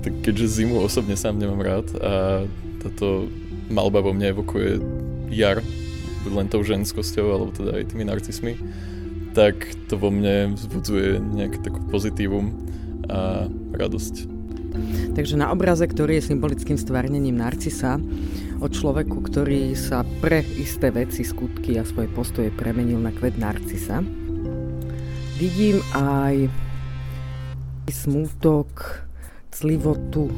tak keďže zimu osobne sám nemám rád a táto malba vo mne evokuje jar, buď len tou ženskosťou, alebo teda aj tými narcismi, tak to vo mne vzbudzuje nejaké takú pozitívum a radosť. Takže na obraze, ktorý je symbolickým stvárnením narcisa, o človeku, ktorý sa pre isté veci, skutky a svoje postoje premenil na kvet narcisa, vidím aj smútok, clivotu,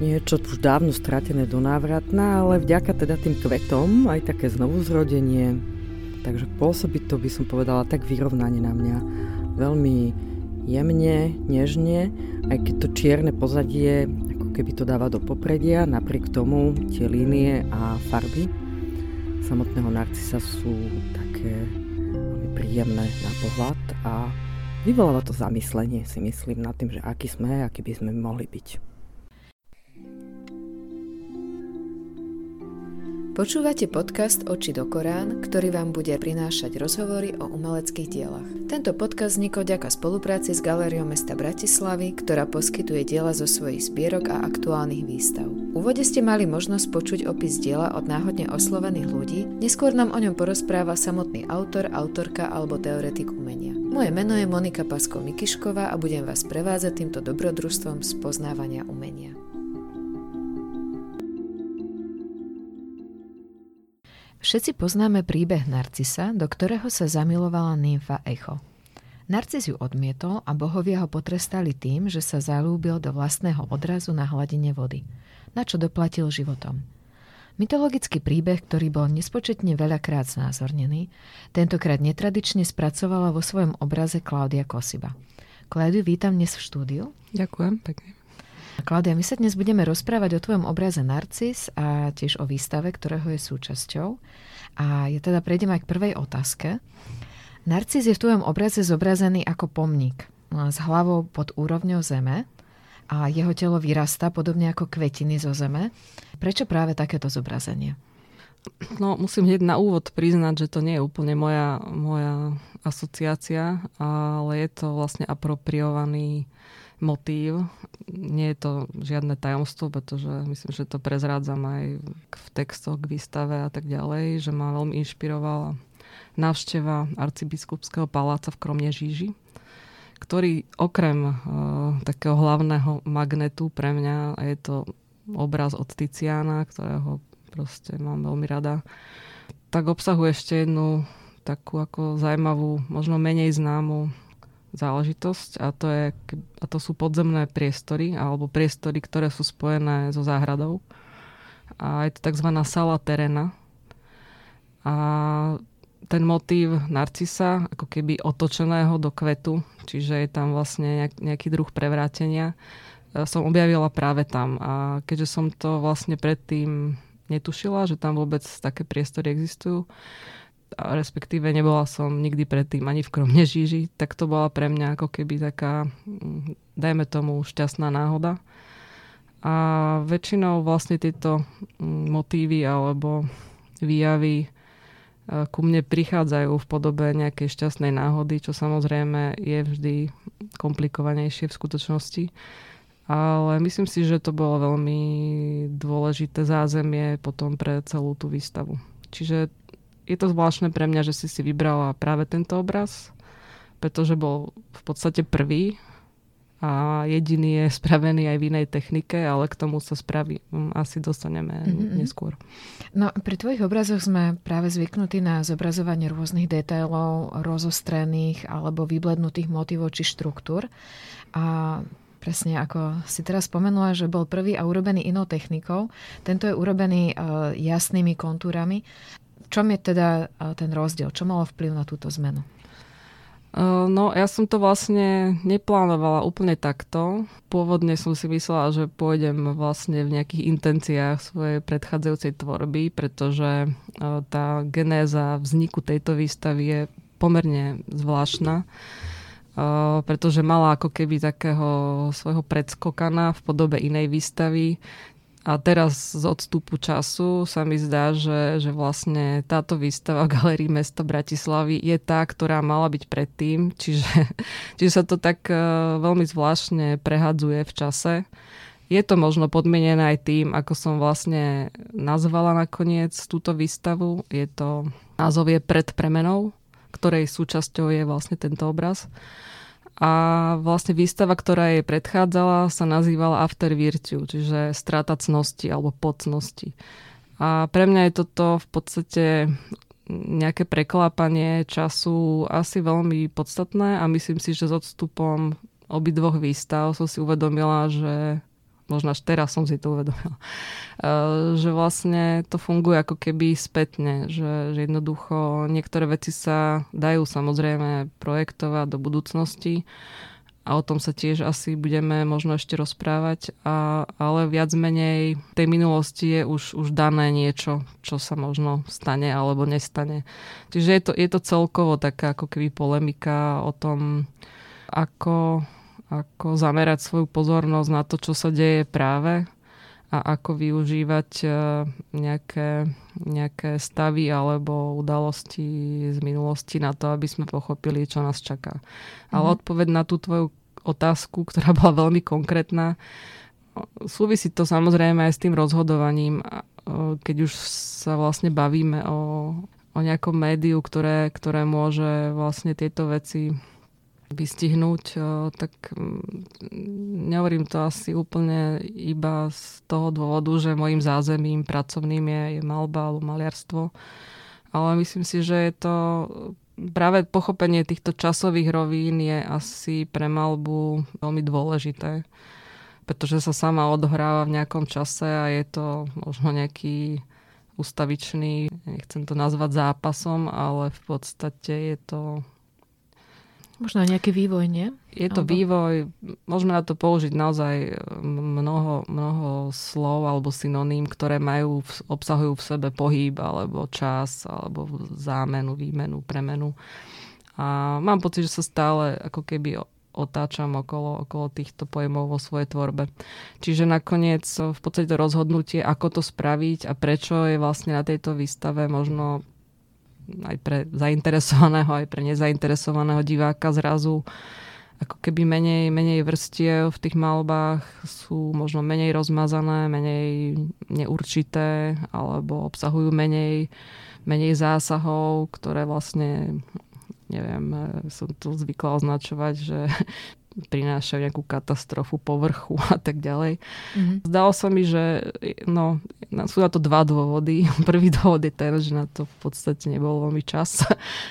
niečo už dávno stratené do návratná, ale vďaka teda tým kvetom aj také znovuzrodenie, Takže pôsobí to, by som povedala, tak vyrovnanie na mňa. Veľmi jemne, nežne, aj keď to čierne pozadie, ako keby to dáva do popredia, napriek tomu tie línie a farby samotného narcisa sú také príjemné na pohľad a vyvoláva to zamyslenie, si myslím, nad tým, že aký sme, aký by sme mohli byť. Počúvate podcast Oči do Korán, ktorý vám bude prinášať rozhovory o umeleckých dielach. Tento podcast vznikol ďaká spolupráci s Galériou mesta Bratislavy, ktorá poskytuje diela zo svojich zbierok a aktuálnych výstav. V úvode ste mali možnosť počuť opis diela od náhodne oslovených ľudí, neskôr nám o ňom porozpráva samotný autor, autorka alebo teoretik umenia. Moje meno je Monika Pasko Mikišková a budem vás prevádzať týmto dobrodružstvom spoznávania umenia. Všetci poznáme príbeh Narcisa, do ktorého sa zamilovala nymfa Echo. Narcis ju odmietol a bohovia ho potrestali tým, že sa zalúbil do vlastného odrazu na hladine vody, na čo doplatil životom. Mytologický príbeh, ktorý bol nespočetne veľakrát znázornený, tentokrát netradične spracovala vo svojom obraze Klaudia Kosiba. Klaudiu, vítam dnes v štúdiu. Ďakujem, pekne. Klaudia, my sa dnes budeme rozprávať o tvojom obraze Narcis a tiež o výstave, ktorého je súčasťou. A ja teda prejdem aj k prvej otázke. Narcis je v tvojom obraze zobrazený ako pomník s hlavou pod úrovňou zeme a jeho telo vyrastá podobne ako kvetiny zo zeme. Prečo práve takéto zobrazenie? No, musím hneď na úvod priznať, že to nie je úplne moja, moja asociácia, ale je to vlastne apropriovaný motív. Nie je to žiadne tajomstvo, pretože myslím, že to prezrádzam aj v textoch k výstave a tak ďalej, že ma veľmi inšpirovala návšteva arcibiskupského paláca v Kromnežíži, ktorý okrem uh, takého hlavného magnetu pre mňa je to obraz od Tiziana, ktorého proste mám veľmi rada, tak obsahuje ešte jednu takú ako zaujímavú, možno menej známu záležitosť a to, je, a to sú podzemné priestory alebo priestory, ktoré sú spojené so záhradou. A je to tzv. sala terena. A ten motív narcisa, ako keby otočeného do kvetu, čiže je tam vlastne nejaký druh prevrátenia, e, som objavila práve tam. A keďže som to vlastne predtým netušila, že tam vôbec také priestory existujú, respektíve nebola som nikdy predtým ani v Kromnežíži, tak to bola pre mňa ako keby taká, mm, dajme tomu, šťastná náhoda. A väčšinou vlastne tieto mm, motívy alebo výjavy ku mne prichádzajú v podobe nejakej šťastnej náhody, čo samozrejme je vždy komplikovanejšie v skutočnosti. Ale myslím si, že to bolo veľmi dôležité zázemie potom pre celú tú výstavu. Čiže je to zvláštne pre mňa, že si si vybrala práve tento obraz, pretože bol v podstate prvý a jediný je spravený aj v inej technike, ale k tomu sa spraví, mm, asi dostaneme mm-hmm. neskôr. No, pri tvojich obrazoch sme práve zvyknutí na zobrazovanie rôznych detailov, rozostrených alebo vyblednutých motivov či štruktúr. A Presne ako si teraz spomenula, že bol prvý a urobený inou technikou. Tento je urobený uh, jasnými kontúrami čom je teda ten rozdiel? Čo malo vplyv na túto zmenu? No, ja som to vlastne neplánovala úplne takto. Pôvodne som si myslela, že pôjdem vlastne v nejakých intenciách svojej predchádzajúcej tvorby, pretože tá genéza vzniku tejto výstavy je pomerne zvláštna, pretože mala ako keby takého svojho predskokana v podobe inej výstavy, A teraz z odstupu času sa mi zdá, že, že vlastne táto výstava v Galérii mesta Bratislavy je tá, ktorá mala byť predtým, čiže, čiže sa to tak uh, veľmi zvláštne prehadzuje v čase. Je to možno podmienené aj tým, ako som vlastne nazvala nakoniec túto výstavu. Je to, názov je Pred premenou, ktorej súčasťou je vlastne tento obraz. A vlastne výstava, ktorá jej predchádzala, sa nazývala After Virtue, čiže strata cnosti alebo pocnosti. A pre mňa je toto v podstate nejaké preklápanie času asi veľmi podstatné a myslím si, že s odstupom obidvoch výstav som si uvedomila, že možno až teraz som si to uvedomila, eh, že vlastne to funguje ako keby spätne, že, že jednoducho niektoré veci sa dajú samozrejme projektovať do budúcnosti a o tom sa tiež asi budeme možno ešte rozprávať, a, ale viac menej tej minulosti je už, už dané niečo, čo sa možno stane alebo nestane. Čiže je to, je to celkovo taká ako keby polemika o tom, ako ako zamerať svoju pozornosť na to, čo sa deje práve a ako využívať e, nejaké, nejaké stavy alebo udalosti z minulosti na to, aby sme pochopili, čo nás čaká. Mm. Ale mhm. odpoveď na tú tvoju otázku, ktorá bola veľmi konkrétna, súvisí to samozrejme aj s tým rozhodovaním, e, keď už sa vlastne bavíme o, o nejakom médiu, ktoré, ktoré môže vlastne tieto veci vystihnúť, tak mm, nehovorím to asi úplne iba z toho dôvodu, že môjim zázemím pracovným je, je malba alebo maliarstvo. Ale myslím si, že je to práve pochopenie týchto časových rovín je asi pre malbu veľmi dôležité. Pretože sa sama odohráva v nejakom čase a je to možno nejaký ustavičný, nechcem to nazvať zápasom, ale v podstate je to Možno nejaký vývoj, nie? Je to alebo... vývoj, môžeme na to použiť naozaj mnoho, mnoho slov alebo synoním, ktoré majú, obsahujú v sebe pohyb alebo čas alebo zámenu, výmenu, premenu. A mám pocit, že sa stále ako keby otáčam okolo, okolo týchto pojmov vo svojej tvorbe. Čiže nakoniec v podstate rozhodnutie, ako to spraviť a prečo je vlastne na tejto výstave možno aj pre zainteresovaného, aj pre nezainteresovaného diváka zrazu. Ako keby menej, menej vrstiev v tých malbách sú možno menej rozmazané, menej neurčité alebo obsahujú menej, menej zásahov, ktoré vlastne neviem, som to zvykla označovať, že prinášajú nejakú katastrofu povrchu a tak ďalej. Mm-hmm. Zdalo sa mi, že no, sú na to dva dôvody. Prvý dôvod je ten, že na to v podstate nebol veľmi čas,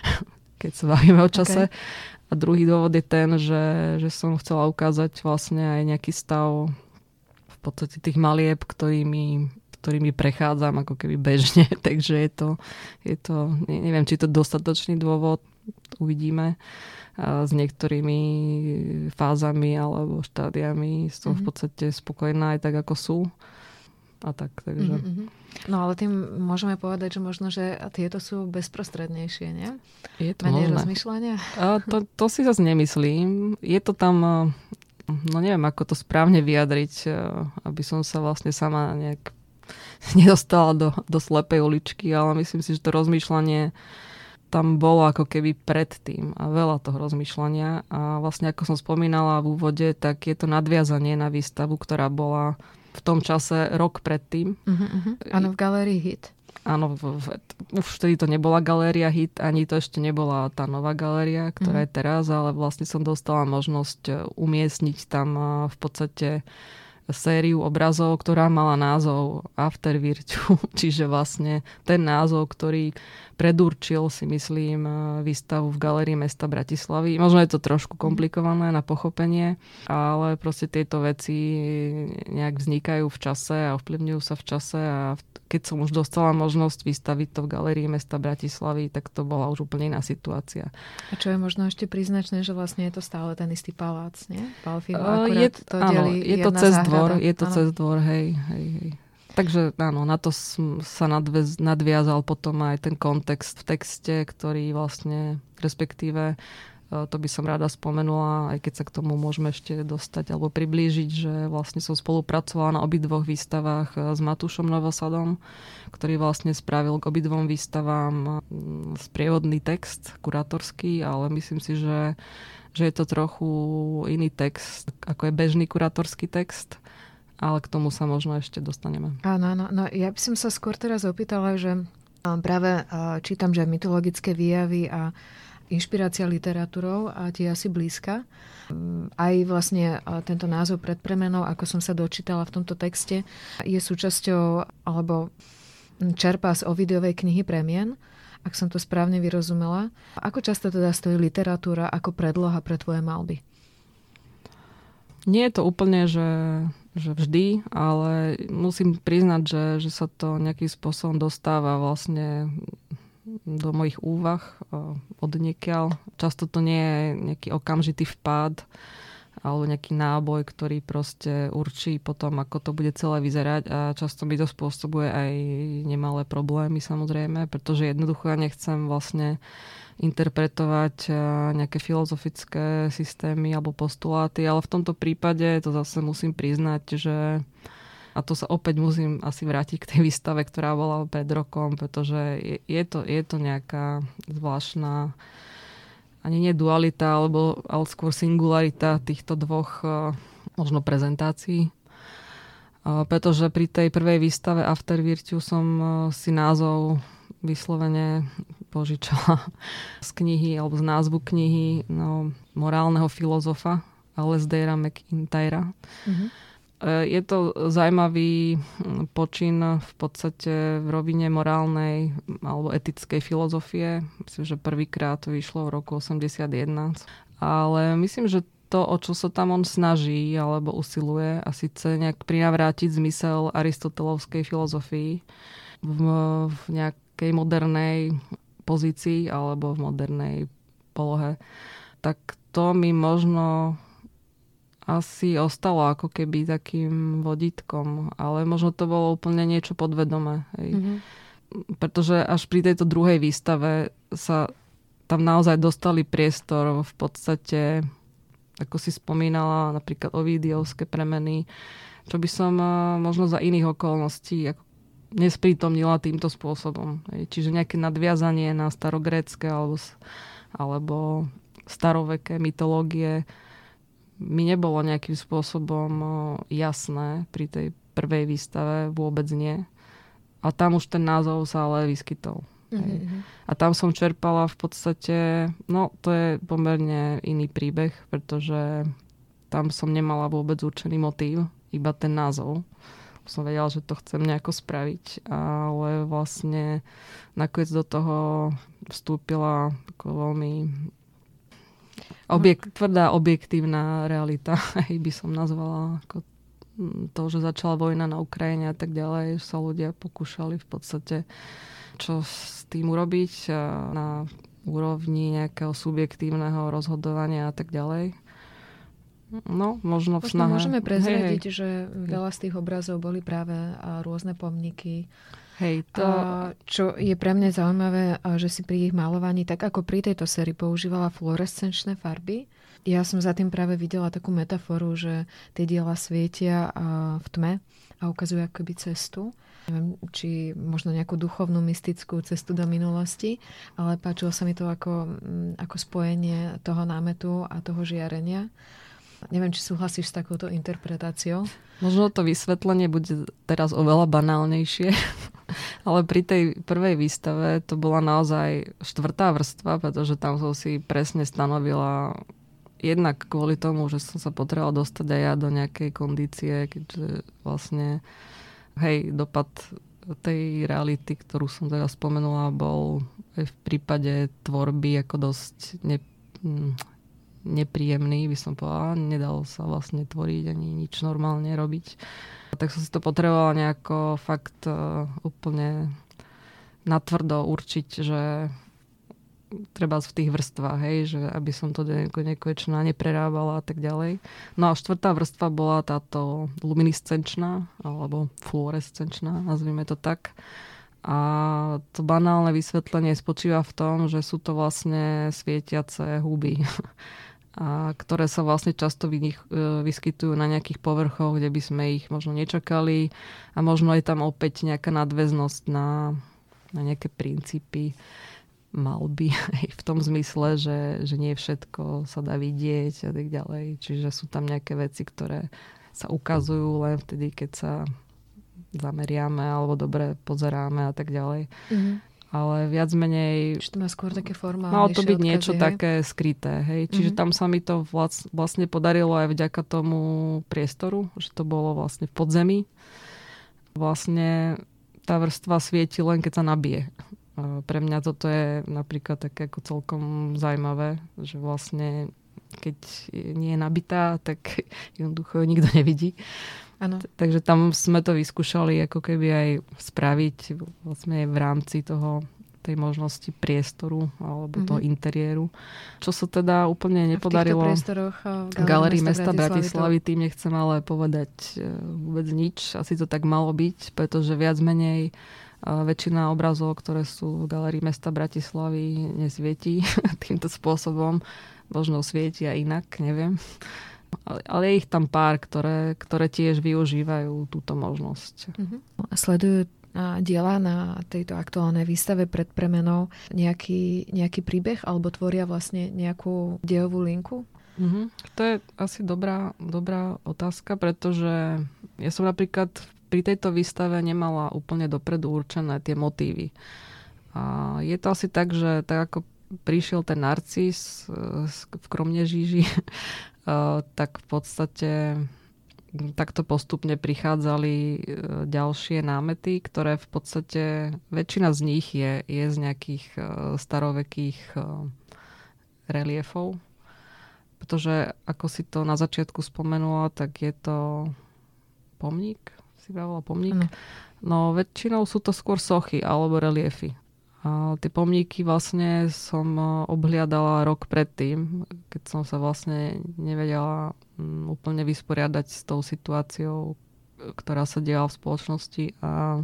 keď sa bavíme o čase. Okay. A druhý dôvod je ten, že, že som chcela ukázať vlastne aj nejaký stav v podstate tých malieb, ktorými ktorými prechádzam ako keby bežne, takže je to, je to neviem, či to dostatočný dôvod, uvidíme s niektorými fázami alebo štádiami som mm-hmm. v mhm. podstate spokojná aj tak, ako sú. A tak, takže... Mm-hmm. No ale tým môžeme povedať, že možno, že tieto sú bezprostrednejšie, nie? Je to Menej možné. rozmýšľania? A to, to si zase nemyslím. Je to tam, no neviem, ako to správne vyjadriť, aby som sa vlastne sama nejak nedostala do, do slepej uličky, ale myslím si, že to rozmýšľanie tam bolo ako keby predtým a veľa toho rozmýšľania. A vlastne ako som spomínala v úvode, tak je to nadviazanie na výstavu, ktorá bola v tom čase rok predtým. Uh-huh, uh-huh. Áno, v galérii HIT. Áno, v, v, už vtedy to nebola galéria HIT, ani to ešte nebola tá nová galéria, ktorá uh-huh. je teraz, ale vlastne som dostala možnosť e, umiestniť tam e, v podstate sériu obrazov, ktorá mala názov After Virtue, čiže vlastne ten názov, ktorý predurčil si myslím výstavu v Galerii mesta Bratislavy. Možno je to trošku komplikované na pochopenie, ale proste tieto veci nejak vznikajú v čase a ovplyvňujú sa v čase a keď som už dostala možnosť vystaviť to v Galerii mesta Bratislavy, tak to bola už úplne iná situácia. A čo je možno ešte príznačné, že vlastne je to stále ten istý palác, nie? Palfino, uh, je, to áno, je to cez záhrada. dvor, je to áno. cez dvor, hej, hej, hej. Takže áno, na to sa nadviaz, nadviazal potom aj ten kontext v texte, ktorý vlastne, respektíve to by som rada spomenula, aj keď sa k tomu môžeme ešte dostať alebo priblížiť, že vlastne som spolupracovala na obidvoch výstavách s Matúšom Novosadom, ktorý vlastne spravil k obidvom výstavám sprievodný text, kurátorský, ale myslím si, že, že je to trochu iný text, ako je bežný kurátorský text ale k tomu sa možno ešte dostaneme. Áno, áno. No, ja by som sa skôr teraz opýtala, že práve čítam, že mytologické výjavy a inšpirácia literatúrou a tie asi blízka. Aj vlastne tento názov pred premenou, ako som sa dočítala v tomto texte, je súčasťou alebo čerpá z Ovidiovej knihy Premien, ak som to správne vyrozumela. Ako často teda stojí literatúra ako predloha pre tvoje malby? Nie je to úplne, že že vždy, ale musím priznať, že, že sa to nejakým spôsobom dostáva vlastne do mojich úvah od niekiaľ. Často to nie je nejaký okamžitý vpád alebo nejaký náboj, ktorý proste určí potom, ako to bude celé vyzerať a často mi to spôsobuje aj nemalé problémy samozrejme, pretože jednoducho ja nechcem vlastne interpretovať eh, nejaké filozofické systémy alebo postuláty, ale v tomto prípade to zase musím priznať, že a to sa opäť musím asi vrátiť k tej výstave, ktorá bola pred rokom, pretože je, je, to, je to nejaká zvláštna ani nie dualita, alebo, ale skôr singularita týchto dvoch eh, možno prezentácií. Eh, pretože pri tej prvej výstave After Virtue som si názov vyslovene požičala z knihy alebo z názvu knihy no, morálneho filozofa Alasdaira McIntyra. Mm-hmm. Je to zaujímavý počin v podstate v rovine morálnej alebo etickej filozofie. Myslím, že prvýkrát to vyšlo v roku 81. Ale myslím, že to, o čo sa tam on snaží alebo usiluje a síce nejak prinavrátiť zmysel aristotelovskej filozofii v, v nejakej modernej pozícii alebo v modernej polohe, tak to mi možno asi ostalo ako keby takým vodítkom, ale možno to bolo úplne niečo podvedomé. Hej. Mm-hmm. Pretože až pri tejto druhej výstave sa tam naozaj dostali priestor v podstate, ako si spomínala, napríklad ovidiovské premeny, čo by som eh, možno za iných okolností ako nesprítomnila týmto spôsobom. Čiže nejaké nadviazanie na starogrécké alebo, alebo staroveké mytológie mi nebolo nejakým spôsobom jasné pri tej prvej výstave, vôbec nie. A tam už ten názov sa ale vyskytol. Mm-hmm. A tam som čerpala v podstate, no to je pomerne iný príbeh, pretože tam som nemala vôbec určený motív, iba ten názov som vedela, že to chcem nejako spraviť, ale vlastne nakoniec do toho vstúpila ako veľmi objekt, tvrdá objektívna realita, aj by som nazvala ako to, že začala vojna na Ukrajine a tak ďalej, že sa ľudia pokúšali v podstate čo s tým urobiť na úrovni nejakého subjektívneho rozhodovania a tak ďalej. No, možno v snahe. môžeme prezradiť, hej, hej. že veľa z tých obrazov boli práve rôzne pomníky. Hej, to... A, čo je pre mňa zaujímavé, že si pri ich malovaní, tak ako pri tejto sérii používala fluorescenčné farby, ja som za tým práve videla takú metaforu, že tie diela svietia v tme a ukazujú akoby cestu. Neviem, či možno nejakú duchovnú, mystickú cestu do minulosti, ale páčilo sa mi to ako, ako spojenie toho námetu a toho žiarenia. Neviem, či súhlasíš s takouto interpretáciou. Možno to vysvetlenie bude teraz oveľa banálnejšie, ale pri tej prvej výstave to bola naozaj štvrtá vrstva, pretože tam som si presne stanovila jednak kvôli tomu, že som sa potrebovala dostať aj ja do nejakej kondície, keďže vlastne hej, dopad tej reality, ktorú som teda spomenula, bol v prípade tvorby ako dosť ne, nepríjemný, by som povedala. Nedalo sa vlastne tvoriť ani nič normálne robiť. Tak som si to potrebovala nejako fakt uh, úplne natvrdo určiť, že treba v tých vrstvách, hej, že aby som to nekonečná neprerábala a tak ďalej. No a štvrtá vrstva bola táto luminiscenčná, alebo fluorescenčná, nazvime to tak. A to banálne vysvetlenie spočíva v tom, že sú to vlastne svietiace huby, a ktoré sa vlastne často e, vyskytujú na nejakých povrchoch, kde by sme ich možno nečakali a možno je tam opäť nejaká nadväznosť na, na nejaké princípy malby v tom zmysle, že, že nie všetko sa dá vidieť a tak ďalej. Čiže sú tam nejaké veci, ktoré sa ukazujú len vtedy, keď sa zameriame alebo dobre pozeráme a tak ďalej. Mm-hmm. Ale viac menej... Čiže to má skôr také formálne Malo to byť odkazy, niečo hej? také skryté. Hej? Čiže mm-hmm. tam sa mi to vlastne podarilo aj vďaka tomu priestoru, že to bolo vlastne v podzemí. Vlastne tá vrstva svieti len keď sa nabije. Pre mňa toto je napríklad také ako celkom zaujímavé, že vlastne keď nie je nabitá, tak jednoducho nikto nevidí. Ano. Takže tam sme to vyskúšali ako keby aj spraviť vlastne v rámci toho tej možnosti priestoru alebo mm-hmm. toho interiéru. Čo sa teda úplne nepodarilo v priestoroch v Galerii mesta Bratislavy, to... tým nechcem ale povedať e, vôbec nič. Asi to tak malo byť, pretože viac menej e, väčšina obrazov, ktoré sú v Galerii mesta Bratislavy, nesvietí týmto spôsobom. Možno svietia inak, neviem. Ale, je ich tam pár, ktoré, ktoré tiež využívajú túto možnosť. Uh-huh. Sledujú diela na tejto aktuálnej výstave pred premenou nejaký, nejaký príbeh alebo tvoria vlastne nejakú dejovú linku? Uh-huh. To je asi dobrá, dobrá otázka, pretože ja som napríklad pri tejto výstave nemala úplne dopredu určené tie motívy. A je to asi tak, že tak ako prišiel ten narcis v Kromnežíži tak v podstate takto postupne prichádzali e, ďalšie námety, ktoré v podstate väčšina z nich je, je z nejakých e, starovekých e, reliefov. Pretože ako si to na začiatku spomenula, tak je to pomník, si vravila pomník. Mm. No väčšinou sú to skôr sochy alebo reliefy. Tie pomníky vlastne som e, obhliadala rok predtým, keď som sa vlastne nevedela mm, úplne vysporiadať s tou situáciou, ktorá sa diala v spoločnosti. A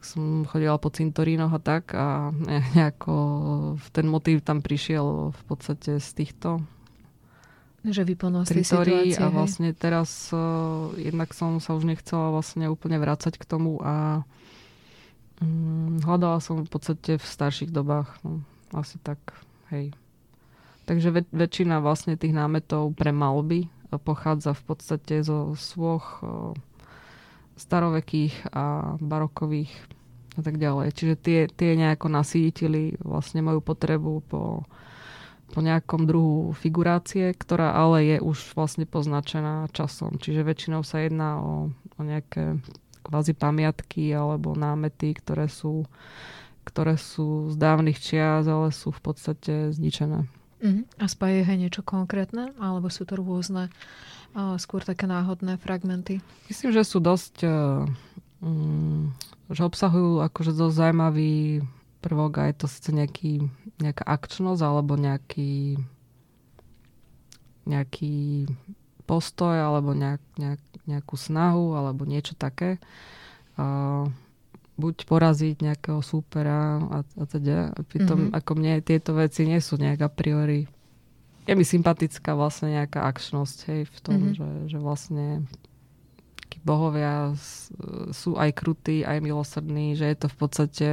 som chodila po cintorínoch a tak a nejako ten motív tam prišiel v podstate z týchto že situácie, a vlastne teraz uh, jednak som sa už nechcela vlastne úplne vrácať k tomu a hľadala som v podstate v starších dobách. No, asi tak, hej. Takže väč- väčšina vlastne tých námetov pre malby pochádza v podstate zo svoch starovekých a barokových a tak ďalej. Čiže tie, tie nejako nasítili vlastne moju potrebu po, po nejakom druhu figurácie, ktorá ale je už vlastne poznačená časom. Čiže väčšinou sa jedná o, o nejaké kvázi pamiatky alebo námety, ktoré sú, ktoré sú z dávnych čias, ale sú v podstate zničené. Uh-huh. A spája aj niečo konkrétne? Alebo sú to rôzne, uh, skôr také náhodné fragmenty? Myslím, že sú dosť, uh, um, že obsahujú akože dosť zaujímavý prvok a je to sice nejaký, nejaká akčnosť alebo nejaký nejaký postoj alebo nejak, nejak, nejakú snahu alebo niečo také. Uh, buď poraziť nejakého súpera a, a teda. Pritom mm-hmm. ako mne tieto veci nie sú nejak a priori je mi sympatická vlastne nejaká akčnosť hej, v tom, mm-hmm. že, že vlastne bohovia sú aj krutí, aj milosrdní, že je to v podstate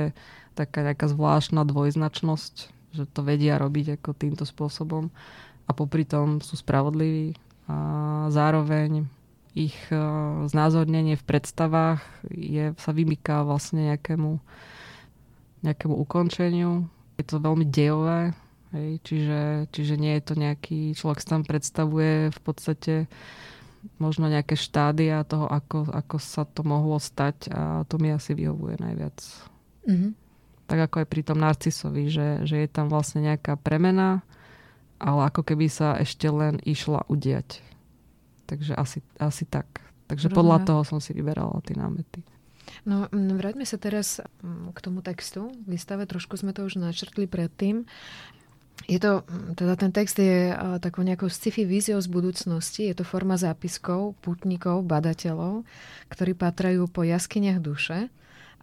taká nejaká zvláštna dvojznačnosť, že to vedia robiť ako týmto spôsobom a popri tom sú spravodliví a zároveň ich e, znázornenie v predstavách je, sa vymyká vlastne nejakému, nejakému ukončeniu. Je to veľmi dejové, hej, čiže, čiže nie je to nejaký, človek sa tam predstavuje v podstate možno nejaké štádia toho, ako, ako sa to mohlo stať a to mi asi vyhovuje najviac. Mm-hmm. Tak ako aj pri tom Narcisovi, že, že je tam vlastne nejaká premena, ale ako keby sa ešte len išla udiať. Takže asi, asi tak. Takže Rozumiem. podľa toho som si vyberala tie námety. No, vráťme sa teraz k tomu textu. Výstave trošku sme to už načrtli predtým. Je to, teda ten text je takou nejakou sci-fi víziou z budúcnosti. Je to forma zápiskov, putníkov, badateľov, ktorí patrajú po jaskyniach duše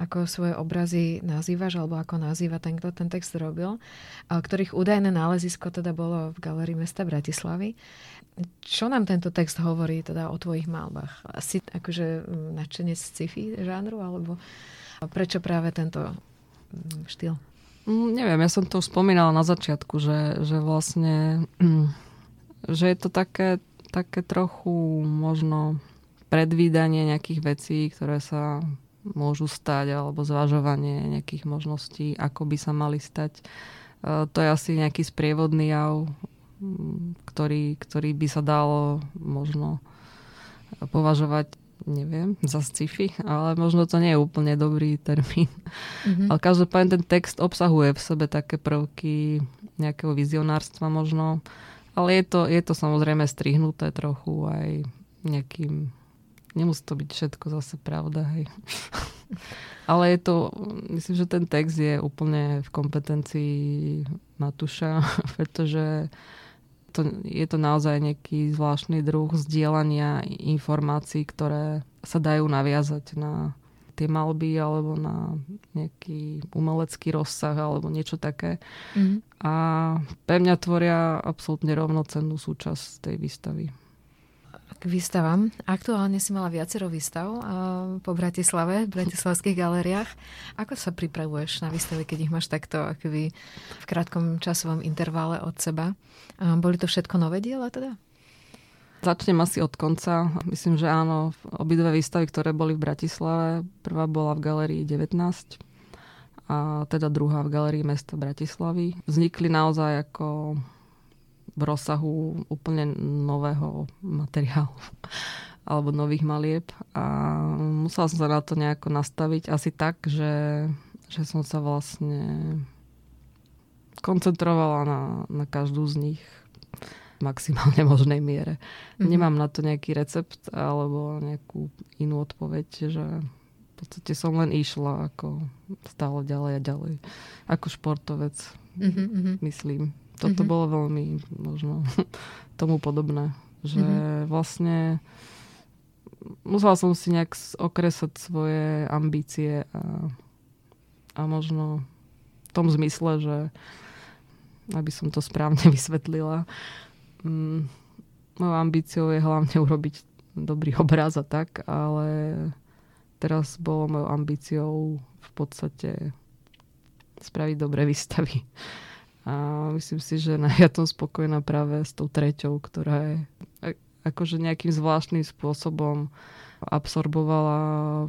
ako svoje obrazy nazývaš, alebo ako nazýva ten, kto ten text robil, ktorých údajné nálezisko teda bolo v Galerii mesta Bratislavy. Čo nám tento text hovorí teda o tvojich malbách? Si akože mm, nadšenec sci-fi žánru, alebo prečo práve tento mm, štýl? Mm, neviem, ja som to spomínala na začiatku, že, že vlastne že je to také, také trochu možno predvídanie nejakých vecí, ktoré sa môžu stať, alebo zvažovanie nejakých možností, ako by sa mali stať. E, to je asi nejaký sprievodný jav, ktorý, ktorý by sa dalo možno považovať neviem, za sci-fi, ale možno to nie je úplne dobrý termín. Mm-hmm. Ale každopádne ten text obsahuje v sebe také prvky nejakého vizionárstva možno, ale je to, je to samozrejme strihnuté trochu aj nejakým Nemusí to byť všetko zase pravda, hej. Ale je to, myslím, že ten text je úplne v kompetencii Matuša, pretože to, je to naozaj nejaký zvláštny druh zdieľania informácií, ktoré sa dajú naviazať na tie malby alebo na nejaký umelecký rozsah alebo niečo také. Mm. A pre mňa tvoria absolútne rovnocennú súčasť tej výstavy k výstavám. Aktuálne si mala viacero výstav po Bratislave, v bratislavských galériách. Ako sa pripravuješ na výstavy, keď ich máš takto akoby v krátkom časovom intervále od seba? Boli to všetko nové diela teda? Začnem asi od konca. Myslím, že áno, obidve výstavy, ktoré boli v Bratislave, prvá bola v Galérii 19 a teda druhá v Galérii mesta Bratislavy. Vznikli naozaj ako rozsahu úplne nového materiálu alebo nových malieb a musela som sa na to nejako nastaviť asi tak, že, že som sa vlastne koncentrovala na, na každú z nich v maximálne možnej miere. Mm-hmm. Nemám na to nejaký recept alebo nejakú inú odpoveď, že v podstate som len išla ako stále ďalej a ďalej. Ako športovec, mm-hmm. myslím. Toto mm-hmm. bolo veľmi možno tomu podobné. Že mm-hmm. vlastne musela som si nejak okresať svoje ambície a, a možno v tom zmysle, že aby som to správne vysvetlila, mm, mojou ambíciou je hlavne urobiť dobrý obraz a tak, ale teraz bolo mojou ambíciou v podstate spraviť dobré výstavy. A myslím si, že ja som spokojná práve s tou treťou, ktorá je akože nejakým zvláštnym spôsobom absorbovala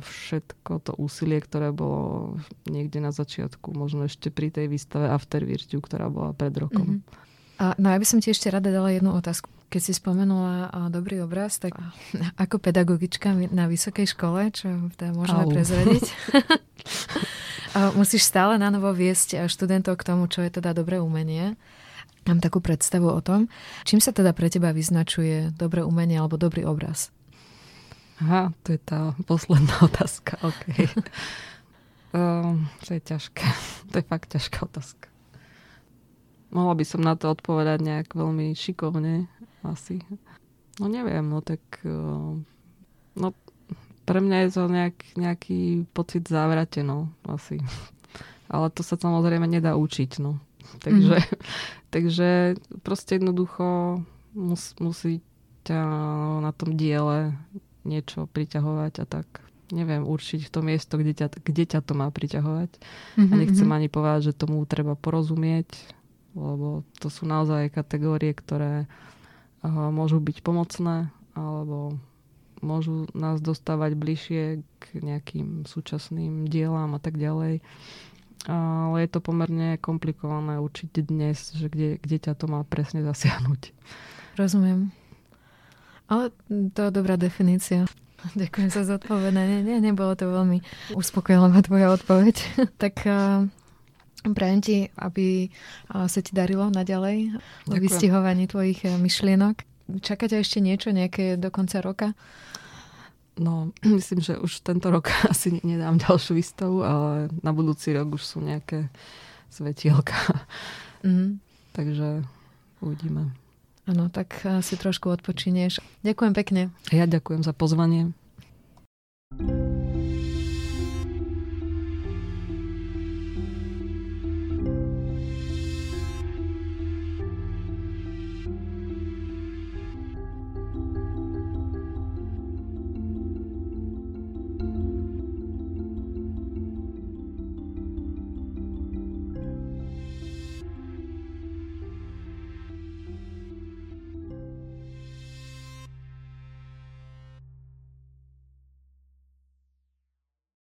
všetko to úsilie, ktoré bolo niekde na začiatku, možno ešte pri tej výstave After Virtue, ktorá bola pred rokom. Mm-hmm. A, no ja by som ti ešte rada dala jednu otázku. Keď si spomenula dobrý obraz, tak ako pedagogička na vysokej škole, čo teda môžeme Au. prezrediť, musíš stále na novo viesť študentov k tomu, čo je teda dobré umenie. Mám takú predstavu o tom. Čím sa teda pre teba vyznačuje dobré umenie alebo dobrý obraz? Aha, to je tá posledná otázka. Okay. um, to je ťažké. To je fakt ťažká otázka. Mohla by som na to odpovedať nejak veľmi šikovne, asi. No neviem, no tak... Uh, no pre mňa je to nejak, nejaký pocit závrate, no, asi. Ale to sa samozrejme nedá učiť, no. Takže, mm. takže proste jednoducho mus, musí ťa na tom diele niečo priťahovať a tak neviem určiť to miesto, kde ťa, kde ťa to má priťahovať. Mm-hmm. A mhm, nechcem mhm. ani povedať, že tomu treba porozumieť, lebo to sú naozaj kategórie, ktoré uh, môžu byť pomocné, alebo môžu nás dostávať bližšie k nejakým súčasným dielám a tak ďalej. Ale je to pomerne komplikované učiť dnes, že kde, kde ťa to má presne zasiahnuť. Rozumiem. Ale to je dobrá definícia. Ďakujem za zodpovedanie. Nie, nebolo to veľmi uspokojivá tvoja odpoveď. tak uh, prajem ti, aby uh, sa ti darilo naďalej v vystihovaní tvojich uh, myšlienok. Čakáte ešte niečo, nejaké do konca roka? No, myslím, že už tento rok asi nedám ďalšiu výstavu, ale na budúci rok už sú nejaké svetielka. Mm. Takže uvidíme. Áno, tak si trošku odpočinieš. Ďakujem pekne. Ja ďakujem za pozvanie. thank you